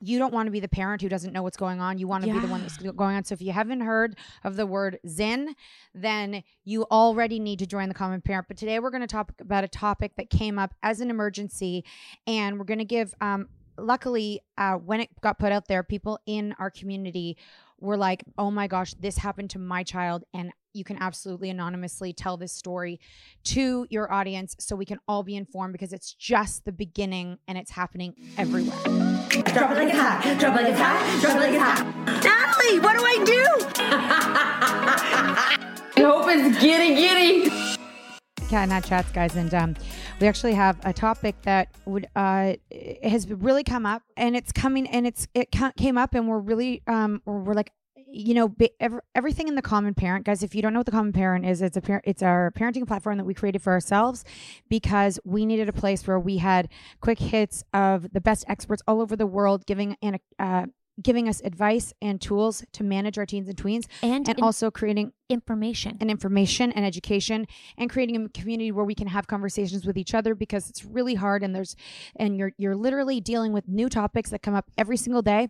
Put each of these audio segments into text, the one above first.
you don't want to be the parent who doesn't know what's going on. You want to yeah. be the one that's going on. So if you haven't heard of the word Zen, then you already need to join the common parent. But today we're going to talk about a topic that came up as an emergency, and we're going to give. Um, luckily, uh, when it got put out there, people in our community were like, "Oh my gosh, this happened to my child," and you can absolutely anonymously tell this story to your audience so we can all be informed because it's just the beginning and it's happening everywhere. Drop it like a hat, drop it like a hat, drop it like a hat. Natalie, what do I do? I hope it's giddy giddy. Cat and Nat Chats, guys, and um, we actually have a topic that would uh, has really come up, and it's coming, and it's it came up, and we're really um, we're like you know, every, everything in the Common Parent, guys. If you don't know what the Common Parent is, it's a par- it's our parenting platform that we created for ourselves because we needed a place where we had quick hits of the best experts all over the world giving an uh, giving us advice and tools to manage our teens and tweens and, and in- also creating information and information and education and creating a community where we can have conversations with each other because it's really hard and there's and you're you're literally dealing with new topics that come up every single day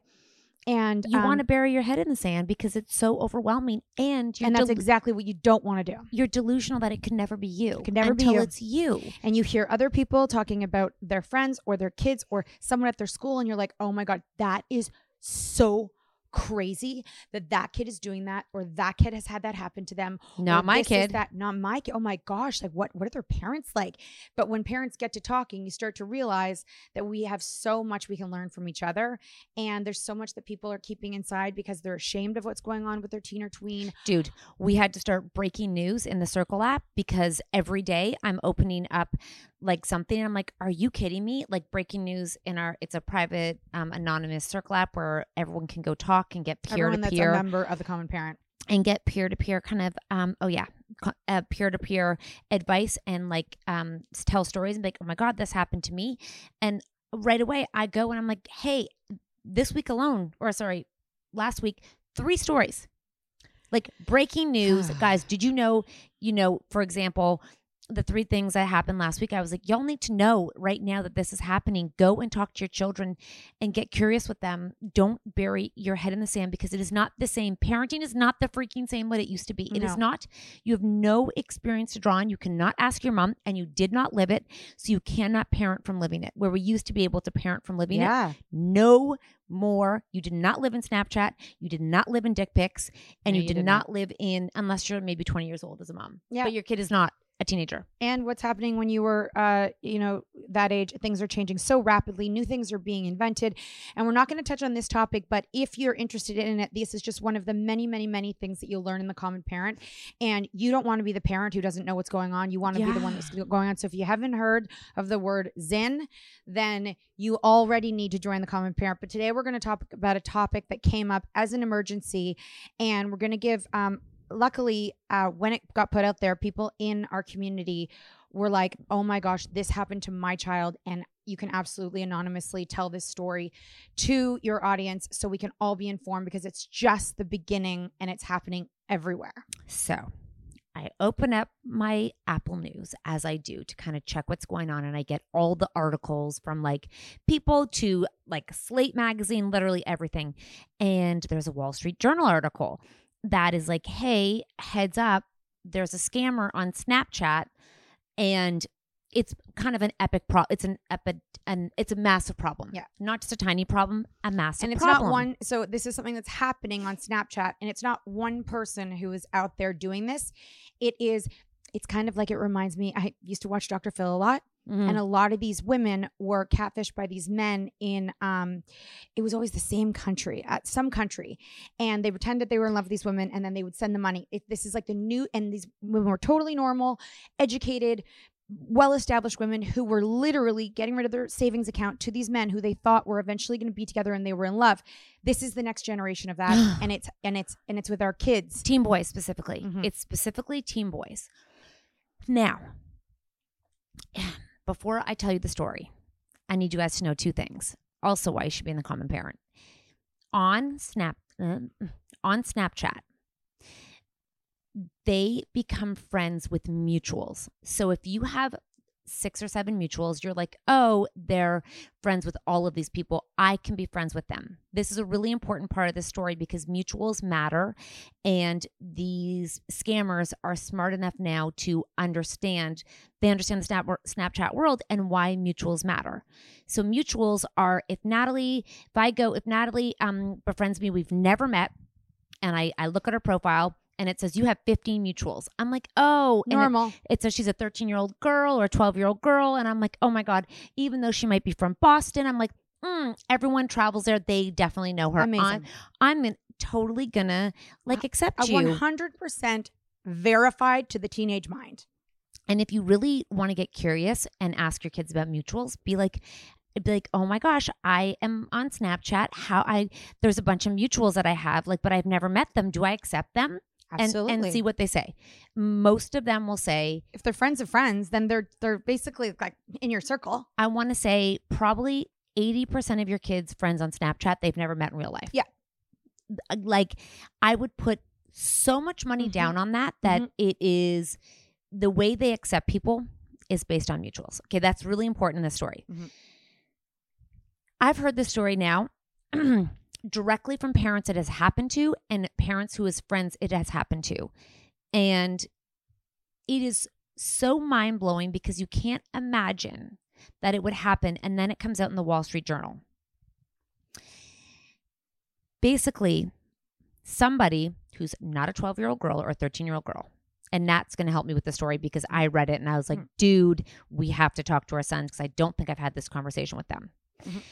and you um, want to bury your head in the sand because it's so overwhelming and and that's del- exactly what you don't want to do you're delusional that it can never be you it can never be you. it's you and you hear other people talking about their friends or their kids or someone at their school and you're like oh my god that is so crazy that that kid is doing that or that kid has had that happen to them not my kid. that not my kid oh my gosh like what what are their parents like? But when parents get to talking you start to realize that we have so much we can learn from each other and there's so much that people are keeping inside because they're ashamed of what's going on with their teen or tween. Dude we had to start breaking news in the circle app because every day i'm opening up like something and i'm like are you kidding me? Like breaking news in our it's a private um, anonymous circle app where everyone can go talk talk and get peer to that's a peer. member of the common parent. and get peer to peer kind of um oh yeah uh, peer to peer advice and like um tell stories and be like oh my god this happened to me. And right away I go and I'm like hey this week alone or sorry last week three stories. Like breaking news. Guys did you know you know for example the three things that happened last week i was like y'all need to know right now that this is happening go and talk to your children and get curious with them don't bury your head in the sand because it is not the same parenting is not the freaking same what it used to be It is No. not you have no experience to draw on you cannot ask your mom and you did not live it so you cannot parent from living it where we used to be able to parent from living it no more. You did not live in Snapchat. You did not live in dick pics. And No, you, you did, did not not. live in, unless you're maybe 20 years old as a mom. Yeah. But your kid is not a teenager. and what's happening when you were uh you know that age things are changing so rapidly new things are being invented. And we're not going to touch on this topic but if you're interested in it this is just one of the many many many things that you'll learn in the common parent. And you don't want to be the parent who doesn't know what's going on. You want to be the one that's going on. So if you haven't heard of the word zen then you already need to join the common parent. But today we're going to talk about a topic that came up as an emergency and we're going to give um luckily uh, when it got put out there people in our community were like oh my gosh this happened to my child and you can absolutely anonymously tell this story to your audience so we can all be informed because it's just the beginning and it's happening everywhere So I open up my Apple News as I do to kind of check what's going on. And I get all the articles from like people to like Slate Magazine, literally everything. And there's a Wall Street Journal article that is like, hey, heads up, there's a scammer on Snapchat and it's kind of an epic problem. It's an epic and it's a massive problem. Yeah. Not just a tiny problem, a massive problem. and it's problem. not one so this is something that's happening on snapchat and it's not one person who is out there doing this it is it's kind of like it reminds me i used to watch dr phil a lot Mhm. and a lot of these women were catfished by these men in um it was always the same country at some country and they pretended they were in love with these women and then they would send the money If this is like the new and these women were totally normal educated well established women who were literally getting rid of their savings account to these men who they thought were eventually going to be together and they were in love this is the next generation of that and it's and it's and it's with our kids teen boys specifically. Mhm. It's specifically teen boys. Now, before I tell you the story, I need you guys to know two things. Also, why you should be in the common parent. On Snap, uh, on Snapchat, they become friends with mutuals. So if you have six or seven mutuals, you're like, oh, they're friends with all of these people. I can be friends with them. This is a really important part of the story because mutuals matter. And these scammers are smart enough now to understand, they understand the Snap, Snapchat world and why mutuals matter. So mutuals are if Natalie, if I go, if Natalie um, befriends me, we've never met, and I, I look at her profile and it says you have 15 mutuals. I'm like, oh, and it- normal it says she's a 13 year old girl or a 12 year old girl. And I'm like, oh my God, even though she might be from Boston, I'm like, mm, everyone travels there. They definitely know her. Amazing. I'm, I'm totally gonna like accept a you. 100% verified to the teenage mind And if you really want to get curious and ask your kids about mutuals, be like, be like, oh my gosh, I am on Snapchat. How I there's a bunch of mutuals that I have, like, but I've never met them. Do I accept them? And, absolutely and see what they say. Most of them will say, if they're friends of friends then they're they're basically like in your circle I want to say probably 80% of your kids' friends on Snapchat, they've never met in real life. Yeah. Like, I would put so much money Mhm. down on that that Mhm. it is the way they accept people is based on mutuals. Okay, that's really important in this story. Mhm. I've heard this story now directly from parents it has happened to and parents who is friends it has happened to. And it is so mind blowing because you can't imagine that it would happen. And then it comes out in the Wall Street Journal. Basically, somebody who's not a 12 year old girl or a 13 year old girl. And Nat's going to help me with the story because I read it and I was like, Mm. dude, we have to talk to our sons because I don't think I've had this conversation with them. Mhm.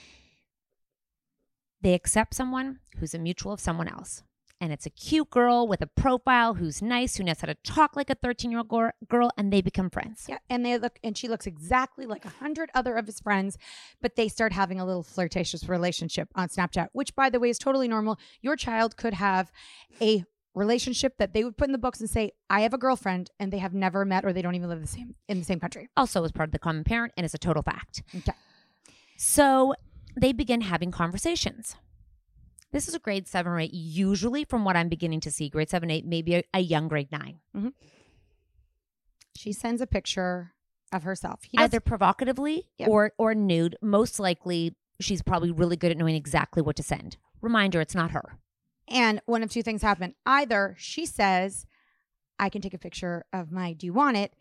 They accept someone who's a mutual of someone else. and it's a cute girl with a profile who's nice, who knows how to talk like a 13 year old girl, and they become friends. Yeah, and they look, and she looks exactly like a hundred other of his friends, but they start having a little flirtatious relationship on Snapchat, which, by the way, is totally normal. Your child could have a relationship that they would put in the books and say, "I have a girlfriend," and they have never met or they don't even live the same in the same country. Also, as part of the common parent, and it's a total fact. Okay. So they begin having conversations. This is a grade seven or eight, usually from what I'm beginning to see, grade seven, eight, maybe a, a young grade 9 mm-hmm. She sends a picture of herself. He either provocatively Yeah. or or nude. Most likely, she's probably really good at knowing exactly what to send. Reminder: it's not her. And one of two things happen. Either she says, I can take a picture of my, do you want it?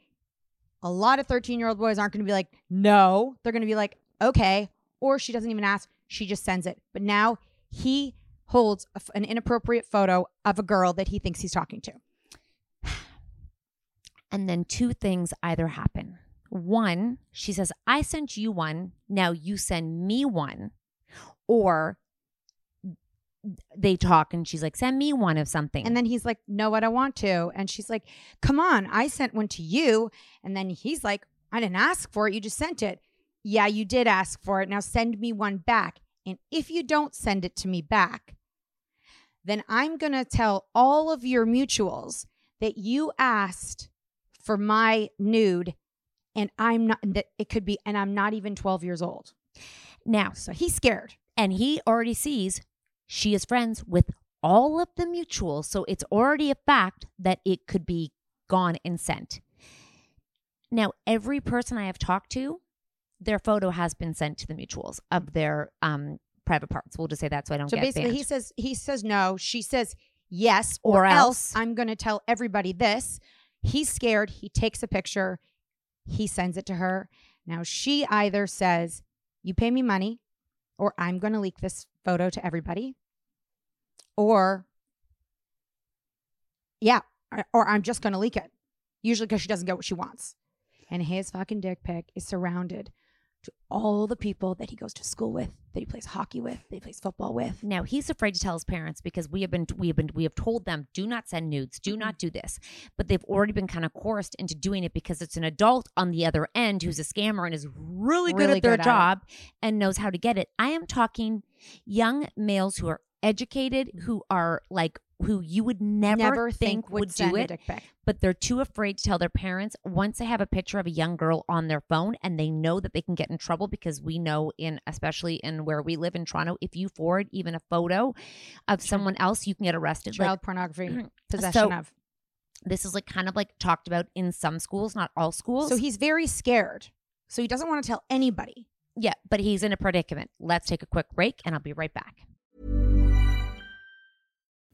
A lot of 13 year old boys aren't going to be like, no. They're going to be like, okay. Or she doesn't even ask. She just sends it. But now he holds a an inappropriate photo of a girl that he thinks he's talking to. And then two things either happen. One, she says, I sent you one. Now you send me one. Or they talk and she's like, send me one of something. And then he's like, no, I don't want to. And she's like, come on, I sent one to you. And then he's like, I didn't ask for it. You just sent it. Yeah, you did ask for it. Now send me one back. And if you don't send it to me back, then I'm going to tell all of your mutuals that you asked for my nude and I'm not, that it could be, and I'm not even 12 years old. now, So he's scared. and he already sees she is friends with all of the mutuals. So it's already a fact that it could be gone and sent. Now, every person I have talked to, their photo has been sent to the mutuals of their um, private parts. We'll just say that so I don't So get basically, banned. he says he says no. She says yes, Or or, else. else. I'm going to tell everybody this. He's scared. He takes a picture. He sends it to her. Now she either says, "You pay me money," or "I'm going to leak this photo to everybody," or yeah, or- or I'm just going to leak it. Usually because she doesn't get what she wants. And his fucking dick pic is surrounded to all the people that he goes to school with, that he plays hockey with, that he plays football with. Now he's afraid to tell his parents because we have been we have been we have told them do not send nudes, do not mm-hmm. do this. But they've already been kind of coerced into doing it because it's an adult on the other end who's a scammer and is really good Really at their good at it. job and knows how to get it. I am talking young males who are educated, mm-hmm. who are like who you would never, Never think, would, send do it, but they're too afraid to tell their parents. Once they have a picture of a young girl on their phone and they know that they can get in trouble because we know in especially in where we live in Toronto if you forward even a photo of someone else you can get arrested. Child like pornography possession So- of. this is like kind of like talked about in some schools not all schools. So he's very scared. So he doesn't want to tell anybody. yeah but he's in a predicament. Let's take a quick break and I'll be right back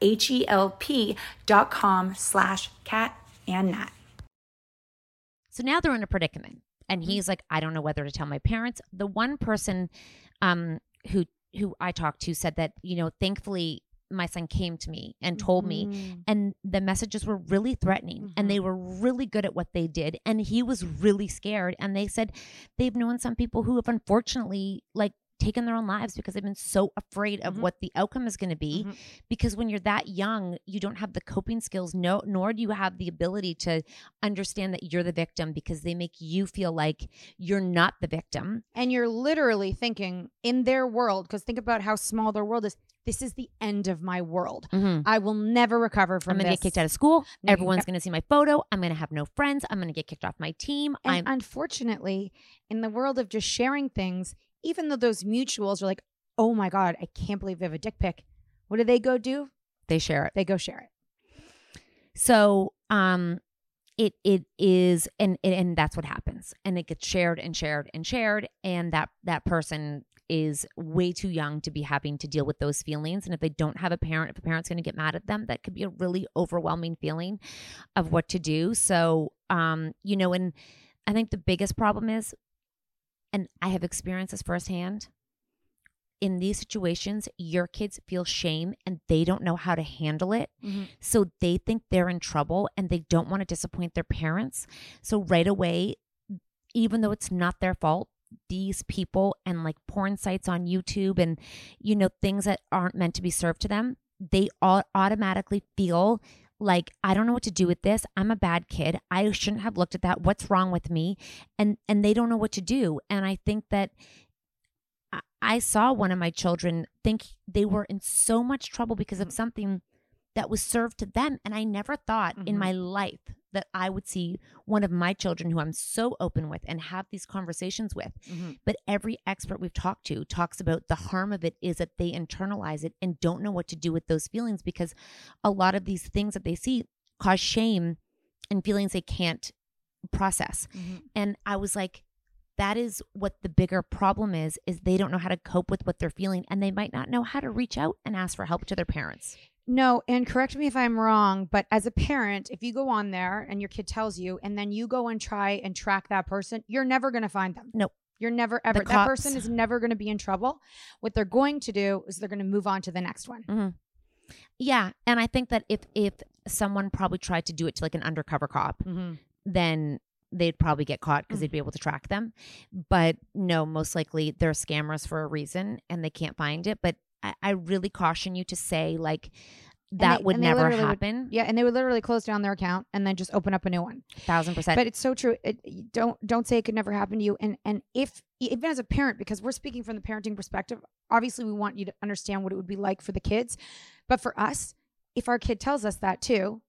H-E-L-P dot com slash cat and nat. So now they're in a predicament. And Mm-hmm. he's like, I don't know whether to tell my parents. The one person um, who who I talked to said that, you know, thankfully my son came to me and told me Mm-hmm. and the messages were really threatening and they were really good at what they did and he was really scared and they said they've known some people who have unfortunately like taken their own lives because they've been so afraid of Mhm. what the outcome is going to be Mhm. because when you're that young you don't have the coping skills no nor do you have the ability to understand that you're the victim because they make you feel like you're not the victim And you're literally thinking in their world, because think about how small their world is. This is the end of my world. I will never recover from I'm gonna this. get kicked out of school. Maybe- Everyone's gonna see my photo. I'm gonna have no friends. I'm gonna get kicked off my team. And I'm unfortunately, in the world of just sharing things, even though those mutuals are like, oh my God, I can't believe they have a dick pic. What do they go do? they share it. They go share it. So um it it is and and- and that's what happens. And it gets shared and shared and shared and that that person is way too young to be having to deal with those feelings and if they don't have a parent if a parent's going to get mad at them that could be a really overwhelming feeling of what to do so um you know and i think the biggest problem is and i have experienced this firsthand. In these situations your kids feel shame and they don't know how to handle it. Mm-hmm. So they think they're in trouble and they don't want to disappoint their parents. So right away even though it's not their fault these people and like porn sites on YouTube and you know things that aren't meant to be served to them they all automatically feel like I don't know what to do with this. I'm a bad kid. I shouldn't have looked at that. What's wrong with me? And and they don't know what to do. And I think that I- I saw one of my children think they were in so much trouble because of mm. something that was served to them. And I never thought in Mhm. my life that I would see one of my children who I'm so open with and have these conversations with. Mhm. But every expert we've talked to talks about the harm of it is that they internalize it and don't know what to do with those feelings because a lot of these things that they see cause shame and feelings they can't process. And I was like, that is what the bigger problem is is they don't know how to cope with what they're feeling and they might not know how to reach out and ask for help to their parents. No, and correct me if I'm wrong, but as a parent, if you go on there and your kid tells you, and then you go and try and track that person, you're never going to find them. Nope. You're never ever. The That person is never going to be in trouble. What they're going to do is they're going to move on to the next one. Mm-hmm. Yeah, and I think that if if someone probably tried to do it to like an undercover cop, Mhm. then they'd probably get caught because they'd be able to track them. But no, most likely they're scammers for a reason and they can't find it. But I, I really caution you to say like that they- would never literally would- happen. yeah, and they would literally close down their account and then just open up a new one. Thousand percent. But it's so true. It, don't don't say it could never happen to you. And and if even as a parent, because we're speaking from the parenting perspective, obviously we want you to understand what it would be like for the kids. But for us, if our kid tells us that too,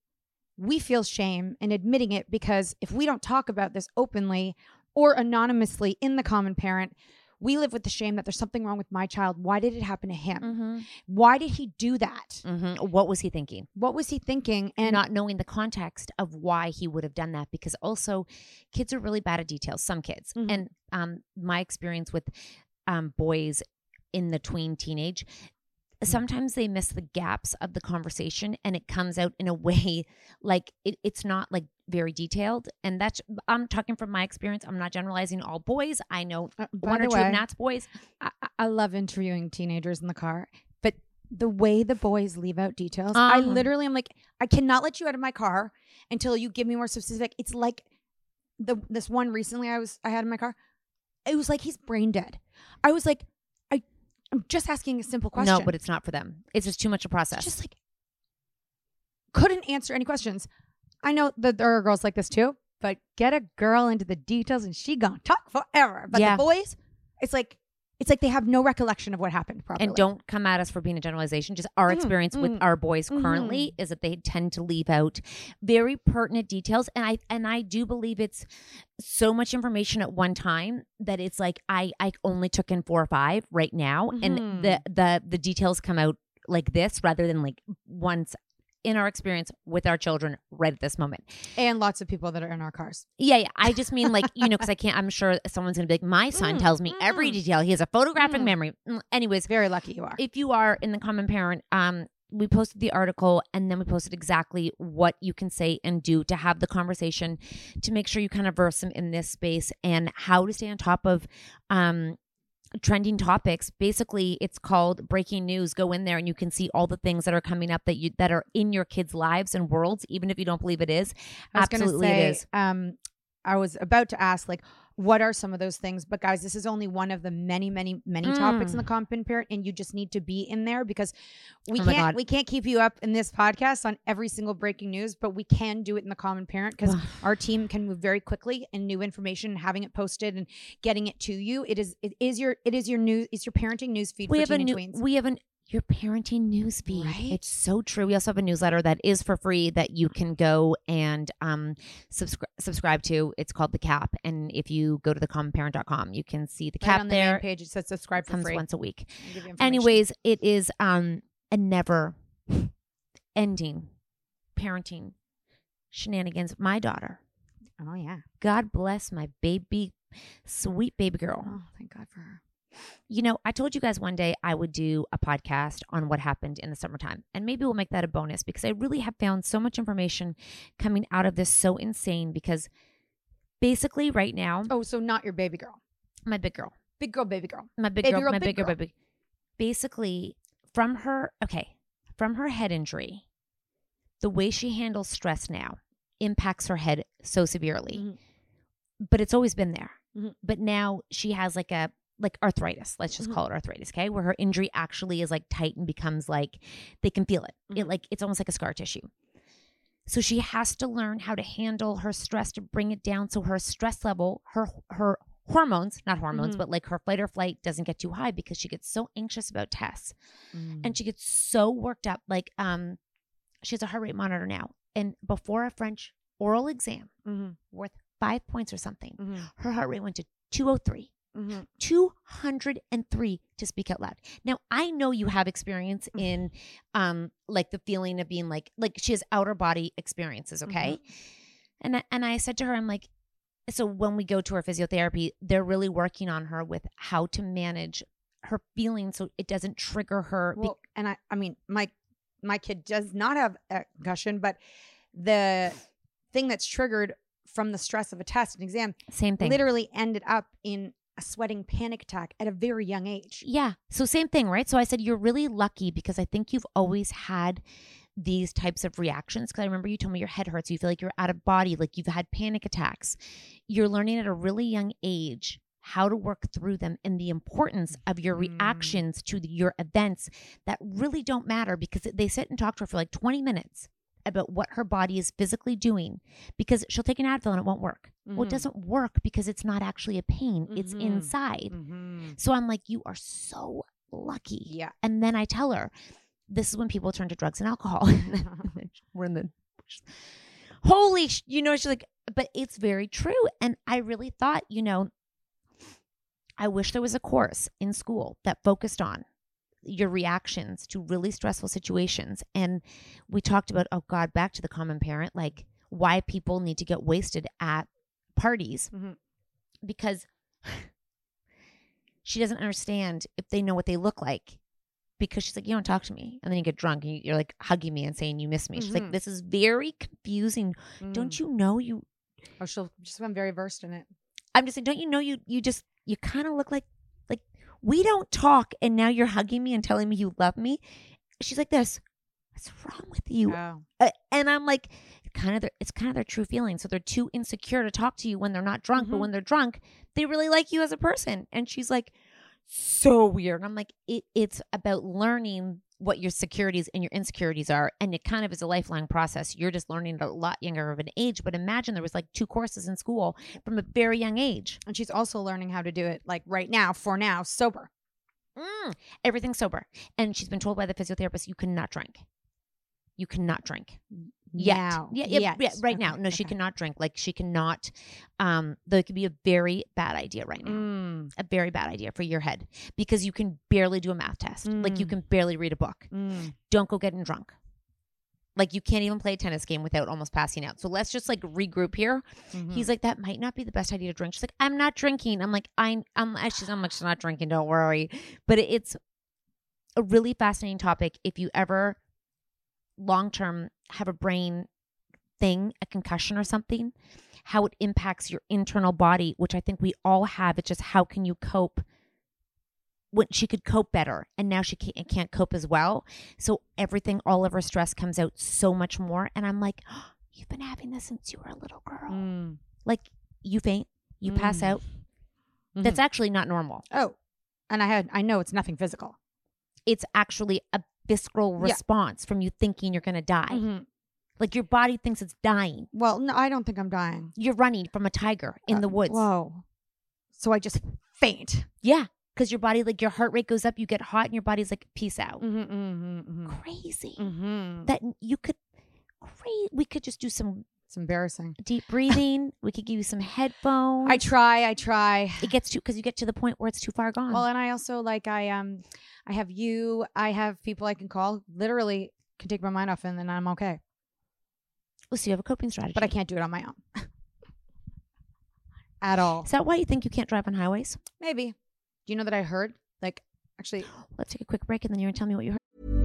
we feel shame in admitting it because if we don't talk about this openly or anonymously in the common parent, we live with the shame that there's something wrong with my child. Why did it happen to him? Mm-hmm. Why did he do that? Mhm. What was he thinking? What was he thinking? and not knowing the context of why he would have done that because also kids are really bad at details some kids Mhm. and um my experience with um boys in the tween teenage sometimes they miss the gaps of the conversation and it comes out in a way like it, it's not like very detailed. And that's, I'm talking from my experience. I'm not generalizing all boys. I know Uh, one or two way, of Nat's boys. I, I- I love interviewing teenagers in the car, but the way the boys leave out details, I Uh-huh. literally am like, I cannot let you out of my car until you give me more specific. It's like the this one recently I was I had in my car. It was like he's brain dead. I was like, I I'm just asking a simple question. No, but it's not for them. It's just too much to process. just like couldn't answer any questions. I know that there are girls like this too, but get a girl into the details and she gonna talk forever. But Yeah. the boys, it's like it's like they have no recollection of what happened properly. and don't come at us for being a generalization. Just our Mhm, experience with mhm, our boys currently is that they tend to leave out very pertinent details, and I and I do believe it's so much information at one time that it's like I I only took in four or five right now, and the the the details come out like this rather than like once in our experience with our children right at this moment. and lots of people that are in our cars. Yeah, yeah. I just mean like, you know, because I can't, I'm sure someone's going to be like, my son Mm, tells me every mm. detail. He has a photographic Mm. memory. Mm, Anyways, Very lucky you are. if you are in the common parent, um, we posted the article and then we posted exactly what you can say and do to have the conversation to make sure you kind of verse them in this space and how to stay on top of um trending topics basically it's called breaking news. Go in there and you can see all the things that are coming up that you that are in your kids lives and worlds even if you don't believe it is. I was absolutely say, it is. Um, I was about to ask, like, what are some of those things? But guys, this is only one of the many, many, many topics in the common parent, and you just need to be in there because we Mm. Oh can't we can't keep you up in this podcast on every single breaking news, but we can do it in the common parent because our team can move very quickly and new information, having it posted and getting it to you. It is it is your it is your news it's your parenting news feed we for have a new and tweens. we have an your parenting newsfeed. Right? It's so true. We also have a newsletter that is for free that you can go and um subscribe subscribe to. It's called The Cap. And if you go to thecommonparent.com, you can see the Right cap on the there. main page, it says subscribe for comes free. once a week. I'll give you information. Anyways, it is um a never ending parenting shenanigans. My daughter, oh yeah, God bless my baby, sweet baby girl. oh thank God for her. You know, I told you guys one day I would do a podcast on what happened in the summertime. And maybe we'll make that a bonus because I really have found so much information coming out of this so insane because basically right now, Oh, so not your baby girl, my big girl, big girl, baby girl. my big Baby girl, girl, my big girl, girl. baby. Basically, from her, okay, from her head injury, the way she handles stress now impacts her head so severely. Mhm. But it's always been there. Mhm. But now she has like a like arthritis. Let's just Mhm. call it arthritis, okay? Where her injury actually is like tight and becomes like they can feel it. It Mhm. like it's almost like a scar tissue. So she has to learn how to handle her stress to bring it down so her stress level, her her hormones, not hormones, Mhm. but like her fight or flight doesn't get too high because she gets so anxious about tests Mm. and she gets so worked up. Like um she has a heart rate monitor now. And before a French oral exam Mhm. worth five points or something, Mhm. her heart rate went to 203. Mhm. 203 to speak out loud. Now, I know you have experience in um like the feeling of being like like she has outer body experiences, okay? And I, and I said to her I'm like so when we go to her physiotherapy, they're really working on her with how to manage her feelings so it doesn't trigger her be- and I, I mean, my my kid does not have a concussion, but the thing that's triggered from the stress of a test and exam same thing. literally ended up in a sweating panic attack at a very young age. Yeah. So same thing, right? So I said you're really lucky because I think you've always had these types of reactions because I remember you told me your head hurts, you feel like you're out of body, like you've had panic attacks. You're learning at a really young age how to work through them and the importance of your Mm. reactions to the, your events that really don't matter because they sit and talk to her for like 20 minutes about what her body is physically doing because she'll take an Advil and it won't work. Well, it Mhm. doesn't work because it's not actually a pain, it's Mhm. inside. Mhm. So I'm like, you are so lucky. Yeah. And then I tell her, this is when people turn to drugs and alcohol. We're in the holy, sh-, you know, she's like, but it's very true. And I really thought, you know, I wish there was a course in school that focused on your reactions to really stressful situations. And we talked about, oh God, back to the common parent, like why people need to get wasted at parties Mhm. because she doesn't understand if they know what they look like because she's like, you don't talk to me, and then you get drunk and you- you're like hugging me and saying you miss me. She's like, Mhm. this is very confusing. Don't Mm. you know you? Oh, she'll just been very versed in it. I'm just saying, don't you know you? You just you kind of look like we don't talk, and now you're hugging me and telling me you love me. She's like this. What's wrong with you? Uh, and I'm like, kind of, their, it's kind of their true feeling. So they're too insecure to talk to you when they're not drunk, but Mhm. when they're drunk, they really like you as a person. And she's like, so weird. And I'm like, it, it's about learning what your securities and your insecurities are, and it kind of is a lifelong process. You're just learning at a lot younger of an age. But imagine there was like two courses in school from a very young age. And she's also learning how to do it like right now, for now, sober. Mm, everything's sober. And she's been told by the physiotherapist, you cannot drink. You cannot drink. Yet. Now. Yeah, yeah, yeah, right now. Okay, No, she cannot drink. Like she cannot um though it could be a very bad idea right now. Mm. A very bad idea for your head. Because you can barely do a math test. Like you Mm. can barely read a book. Mm. Don't go getting drunk. Like you can't even play a tennis game without almost passing out. So let's just like regroup here. Mhm. He's like, that might not be the best idea to drink. She's like, I'm not drinking. I'm like, I'm, I'm actually, I'm actually not drinking. Don't worry. But it's a really fascinating topic. If you ever long term have a brain thing, a concussion or something, how it impacts your internal body, which I think we all have. It's just how can you cope? When she could cope better, and now she can't, can't cope as well. So everything, all of her stress comes out so much more. And I'm like, you've been having this since you were a little girl Mm. like you faint, you pass Mm. out. That's actually not normal. Oh, and I had I know it's nothing physical. It's actually a visceral Yeah. response from you thinking you're going to die. Mhm. Like your body thinks it's dying. Well, no, I don't think I'm dying You're running from a tiger in Uh, the woods. Whoa! So I just faint. Yeah, because your body, like your heart rate goes up, you get hot, and your body's like, peace out. Mm-hmm, mm-hmm, Crazy. mm-hmm. That you could, great. We could just do some It's embarrassing. deep breathing. we could give you some headphones. I try. I try. It gets too because you get to the point where it's too far gone. Well, and I also like I um I have you. I have people I can call. Literally can take my mind off, and then I'm okay. Oh, so you have a coping strategy. But I can't do it on my own at all. Is that why you think you can't drive on highways? Maybe. Do you know that I heard? Like, actually, Let's take a quick break, and then you're gonna tell me what you heard.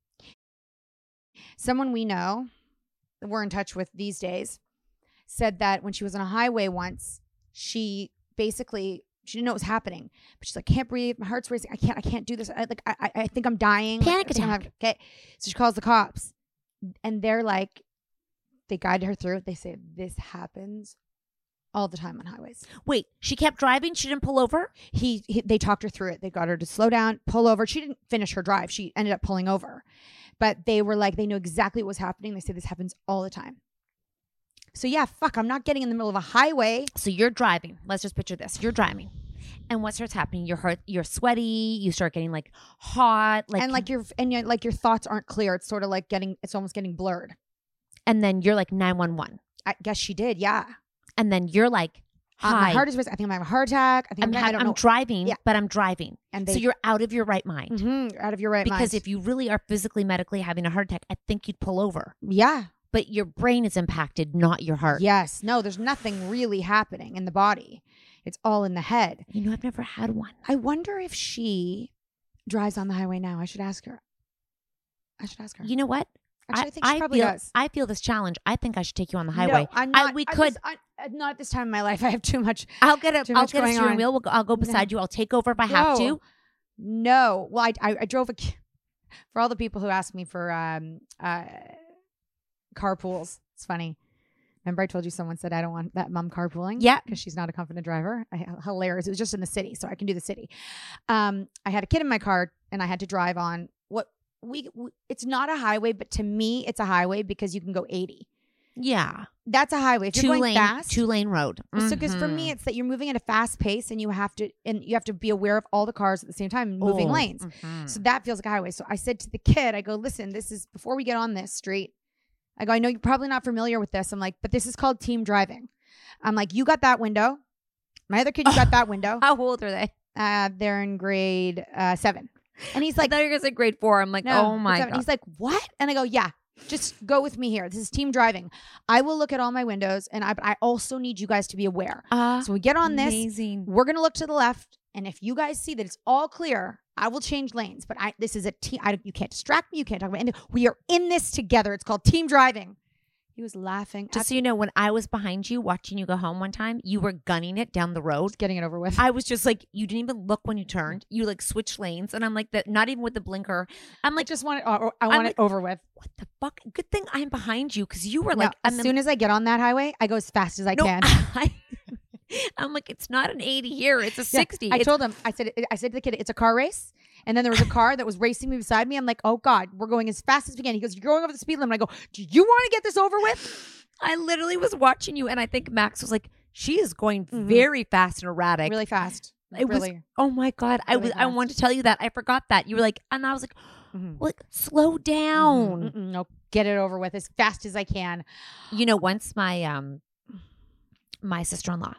Someone we know that we're in touch with these days said that when she was on a highway once, she basically she didn't know what was happening, but she's like, "Can't breathe, my heart's racing. I can't, I can't do this. I, like, I, I- I think I'm dying. Panic I attack. Okay, so she calls the cops, and they're like, they guide her through. They say this happens all the time on highways. Wait, she kept driving. She didn't pull over. He, he they talked her through it. They got her to slow down, pull over. She didn't finish her drive. She ended up pulling over, but they were like, they knew exactly what was happening. They say this happens all the time. So yeah, fuck, I'm not getting in the middle of a highway. So you're driving. Let's just picture this. You're driving. And what starts happening? Your heart, you're sweaty. You start getting like hot, like and like your and your like your thoughts aren't clear. It's sort of like getting it's almost getting blurred. and then you're like 911 I guess she did. Yeah. and then you're like Uh, my heart is racing. I think I'm having a heart attack. I think I'm, I'm, ha- I don't I'm know. driving Yeah. but i'm driving And so you're out of your right mind Mhm, out of your right because mind. Because if you really are physically medically having a heart attack i think you'd pull over yeah. but your brain is impacted not your heart Yes. No, there's nothing really happening in the body. It's all in the head. you know i've never had one I wonder if she drives on the highway now. I should ask her. I should ask her. you know what Actually, I, think she probably feel, does. I feel this challenge. I think I should take you on the No, highway. I'm I- we I could. just- I- not at this time in my life. I have too much. I'll get a. I'll get a steering on. wheel. We'll go, I'll go beside you. I'll take over if I have No. to. No. Well, I, I, I drove a. For all the people who ask me for um uh carpools, it's funny. Remember, I told you someone said I don't want that mom carpooling. Yeah. because she's not a confident driver. I, hilarious. It was just in the city, so I can do the city. Um, I had a kid in my car, and I had to drive on what we. we it's not a highway, but to me, it's a highway because you can go eighty. Yeah. That's a highway. If two going lane. fast, Two lane road. so because for me, it's that you're moving at a fast pace, and you have to and you have to be aware of all the cars at the same time, moving Oh, lanes. mhm. So that feels like a highway. So I said to the kid, I go, listen, this is before we get on this street. I go, I know you're probably not familiar with this. I'm like, but this is called team driving. I'm like, you got that window. My other kid, you got that window. How old are they? Uh, they're in grade uh, seven. And he's like, I thought you were say grade four. I'm like, no, oh my god. He's like, what? And I go, yeah, just go with me here. This is team driving. I will look at all my windows, and I, but I also need you guys to be aware. Ah, So we get on this. amazing. We're gonna look to the left, and if you guys see that it's all clear, I will change lanes. But I this is a team. I, you can't distract me. You can't talk about. And we are in this together. It's called team driving. He was laughing. Just so you know, when I was behind you watching you go home one time, you were gunning it down the road. getting it over with. I was just like, you didn't even look when you mm-hmm. turned. You like switched lanes, and I'm like, that. Not even with the blinker. I'm I like, just want it. Uh, I I'm want like, it over with. what the fuck? Good thing I'm behind you because you were No, like, as the- soon as I get on that highway, I go as fast as I no, can. I, am like, it's not an 80 here. It's a Yeah, 60. I It's- told him. I said. I said to the kid, "It's a car race." And then there was a car that was racing me beside me. I'm like, "Oh God, we're going as fast as we can." He goes, "You're going over the speed limit." I go, "Do you want to get this over with?" I literally was watching you, and I think Max was like, she is going very fast and erratic. Mm-hmm. Really fast. It was. Oh my god! I really was. I wanted to tell you that. I forgot that you were like, and I was like, Mhm. like slow down. Mm-mm, no, get it over with as fast as I can. You know, once my um, my sister in law.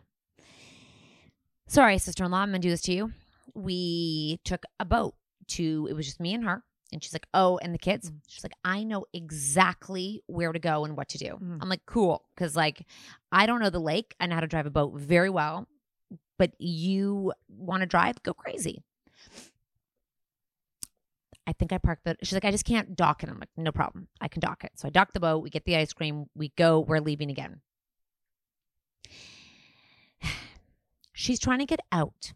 Sorry, sister in law. I'm gonna do this to you. We took a boat to. It was just me and her. And she's like, oh, and the kids. Mm. She's like, I know exactly where to go and what to do. Mhm. I'm like, cool. Cause like, I don't know the lake. I know how to drive a boat very well. But you want to drive? Go crazy. I think I parked the. She's like, I just can't dock it. I'm like, no problem. I can dock it. So I dock the boat. We get the ice cream. We go. We're leaving again. She's trying to get out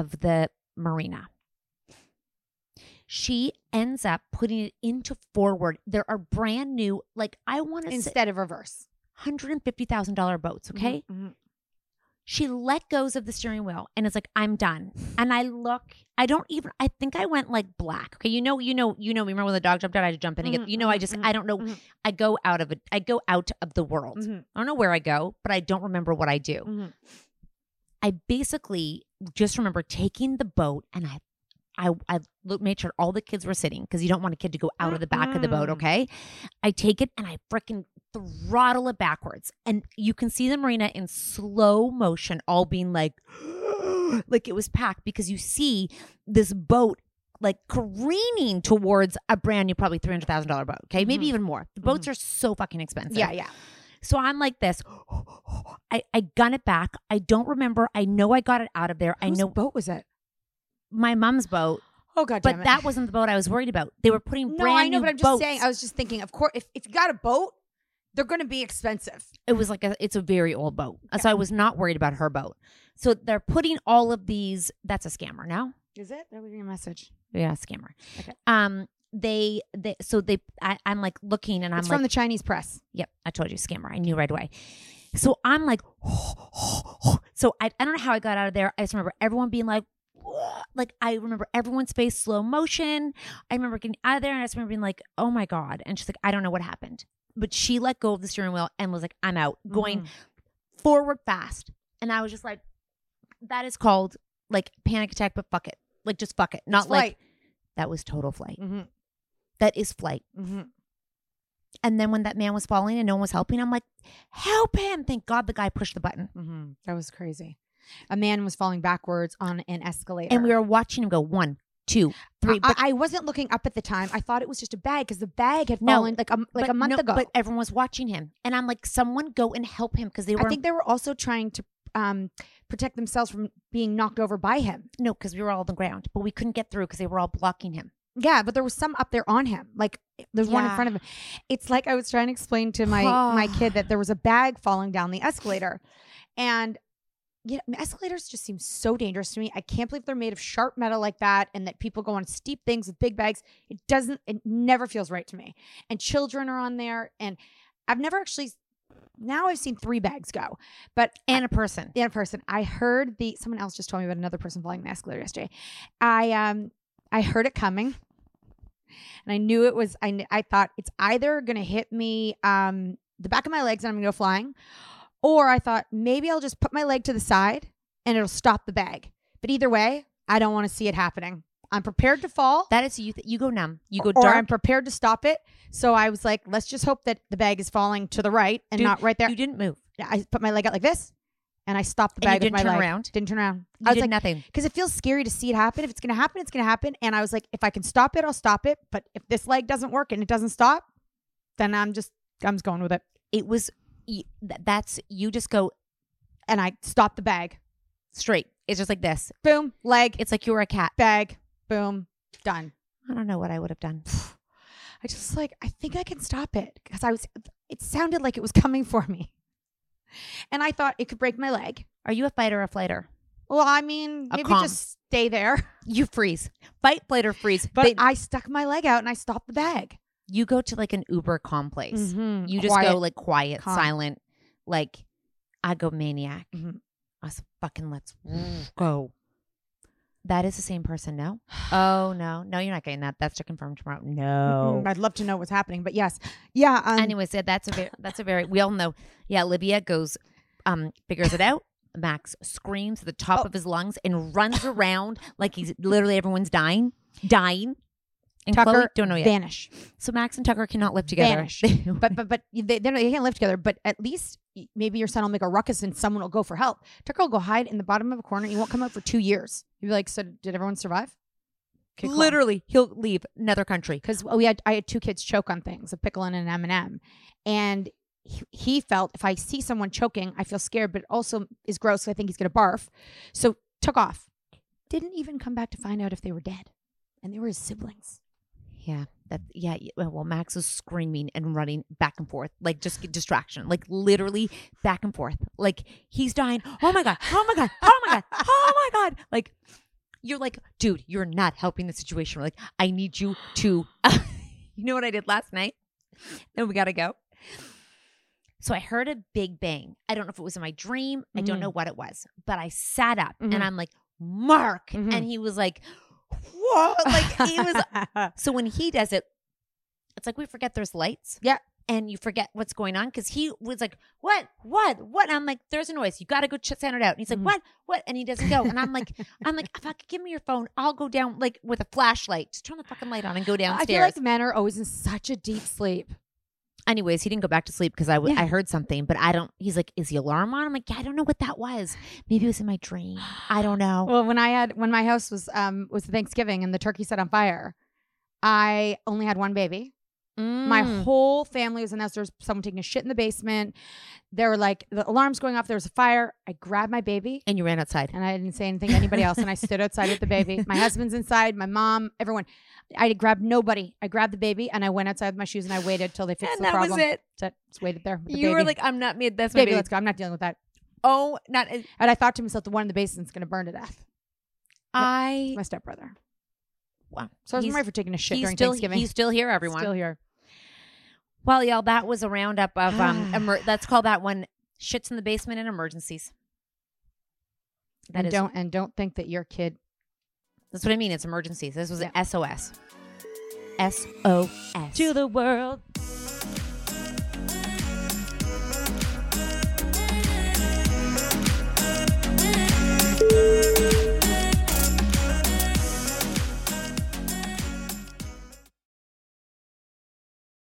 of the marina. She ends up putting it into forward. There are brand new, like I want to say, Instead of reverse. hundred and fifty thousand dollar boats. Okay, Mhm. she let goes of the steering wheel and is like, I'm done. And I look, I don't even, I think I went like black. Okay. You know, you know, you know me. Remember when the dog jumped out? I had to jump in and get, Mhm, you know, I mhm, just, mhm, I don't know. mhm. I go out of it. I go out of the world. I don't know where I go, but I don't remember what I do. I basically just remember taking the boat and I I I look, made sure all the kids were sitting because you don't want a kid to go out of the back of the boat, okay? I take it and I freaking throttle it backwards. And you can see the marina in slow motion all being like like it was packed because you see this boat like careening towards a brand new probably $300,000 boat, okay? Maybe Mhm. even more. The boats are so fucking expensive. Yeah, yeah. So I'm like this. I, I gun it back. I don't remember. I know I got it out of there. I know boat was it? my mom's boat, Oh God, but that wasn't the boat I was worried about. They were putting no, brand I know, new but I'm just boats. saying. I was just thinking. Of course, if, if you got a boat, they're going to be expensive. it was like a, it's a very old boat, so I was not worried about her boat. So they're putting all of these. That's a scammer now. Is it? They're leaving a message. Yeah, scammer. Okay. Um, they they so they I, I'm like looking and I'm it's like from the Chinese press. Yep, I told you, scammer. I knew right away. So I'm like, so I, I don't know how I got out of there. I just remember everyone being like, like I remember everyone's face slow motion. I remember getting out of there and I just remember being like, oh my God. And she's like, I don't know what happened. But she let go of the steering wheel and was like, I'm out, going Mhm. forward fast. And I was just like, that is called like panic attack, but fuck it. Like just fuck it. Not like that was total flight. Mm-hmm. That is flight. Mm-hmm. And then when that man was falling and no one was helping, I'm like, help him. Thank God the guy pushed the button. Mm-hmm. That was crazy. A man was falling backwards on an escalator. And we were watching him go one, two, three. I, But I wasn't looking up at the time. I thought it was just a bag because the bag had No, fallen like a like a month no, ago. But everyone was watching him. And I'm like, someone go and help him because they were. I think they were also trying to um, protect themselves from being knocked over by him. no, because we were all on the ground, but we couldn't get through because they were all blocking him. Yeah, but there was some up there on him. Like there's one in front of him. It's like I was trying to explain to my my kid that there was a bag falling down the escalator, and yeah, escalators just seem so dangerous to me. I can't believe they're made of sharp metal like that, and that people go on steep things with big bags. It doesn't. It never feels right to me. And children are on there, and I've never actually. Now I've seen three bags go, but And a person. in a person. I heard the someone else just told me about another person falling the escalator yesterday. I um I heard it coming, and I knew it was. I I thought it's either gonna hit me um the back of my legs and I'm gonna go flying, or I thought maybe I'll just put my leg to the side and it'll stop the bag. But either way, I don't want to see it happening. I'm prepared to fall. That is you. Th- you go numb. You go or dark. I'm prepared to stop it. So I was like, let's just hope that the bag is falling to the right and Dude, not right there. You didn't move. Yeah, I put my leg out like this, and I stopped the And you bag didn't turn around? Didn't turn around. You I was did like, nothing. because it feels scary to see it happen. If it's gonna happen, it's gonna happen. And I was like, if I can stop it, I'll stop it. But if this leg doesn't work and it doesn't stop, then I'm just I'm just going with it. It was. That's you. Just go And I stopped the bag. straight. It's just like this. Boom, leg, It's like you were a cat. bag, boom, done. I don't know what I would have done. I just like I think I can stop it because I was. It sounded like it was coming for me, and I thought it could break my leg. Are you a fighter or a flighter? Well, I mean, A maybe calm. just stay there. You freeze. Fight, flight, or freeze. But I stuck my leg out and I stopped the bag. you go to like an uber calm place. Mhm. You just Quiet, go like quiet, calm. silent. Like I go maniac. Mhm. Us fucking let's go. That is the same person, no? Oh no, no, you're not getting that. That's to confirm tomorrow. No. Mm, I'd love to know what's happening, but yes, yeah. Um, Anyways, yeah, that's a very, that's a very. We all know. Yeah, Olivia goes, um, figures it out. Max screams at the top Oh. of his lungs and runs around like he's literally everyone's dying, dying. And Tucker Chloe don't know yet. vanish, So Max and Tucker cannot live together. vanish. but but but they they, they can't live together. But at least maybe your son will make a ruckus and someone will go for help. Tucker will go hide in the bottom of a corner. He won't come out for two years. You'll be like, so did everyone survive? Okay, cool. literally, he'll leave another country. because oh, we had I had two kids choke on things, a pickle and an M and m and he, felt if I see someone choking, I feel scared, but it also is gross. So I think he's gonna barf. So took off. Didn't even come back to find out if they were dead, and they were his siblings. Yeah, that yeah. Well, Max is screaming and running back and forth, like just distraction, like literally back and forth, like he's dying. Oh my god! Oh my god! Oh my god! Oh my god! Like you're like, dude, you're not helping the situation. We're like, I need you to. you know what I did last night? Then we gotta go. So I heard a big bang. I don't know if it was in my dream. I don't know what it was, but I sat up Mhm. and I'm like, Mark, Mhm. and he was like, what? Like he was so when he does it, it's like we forget there's lights. Yeah. And you forget what's going on because he was like, "What? What? What?" And I'm like, "There's a noise. You got to go ch- sound it out." And he's like, Mhm. "What? What?" And he doesn't go. And I'm like, "I'm like, fuck, give me your phone. I'll go down like with a flashlight. Just turn the fucking light on and go downstairs." I downstairs." feel like men are always in such a deep sleep. Anyways, he didn't go back to sleep because I, w- Yeah. I heard something, but I don't. He's like, "Is the alarm on?" I'm like, "Yeah, I don't know what that was. Maybe it was in my dream. I don't know." Well, when I had when my house was um was Thanksgiving and the turkey set on fire, I only had one baby. My Mm. whole family was in the. There was someone taking a shit in the basement. There were like the alarms going off. There was a fire. I grabbed my baby and you ran outside. and I didn't say anything to anybody else. And I stood outside with the baby. My husband's inside. My mom, everyone. I grabbed nobody. I grabbed the baby and I went outside with my shoes and I waited till they fixed And the that was problem. it. That's it. Just waited there. With the You were like, "I'm not made. That's my baby, baby." let's go. I'm not dealing with that. Oh, not. And I thought to myself, the one in the basement's going to burn to death. I. My stepbrother. Wow. So I was married for taking a shit he's during still, Thanksgiving. He's still here, everyone. Still here. Well, y'all, that was a roundup of um. emer- let's call that one shits in the basement and emergencies. That and is- don't and don't think that your kid That's what I mean. It's emergencies. This was an SOS. SOS. to the world.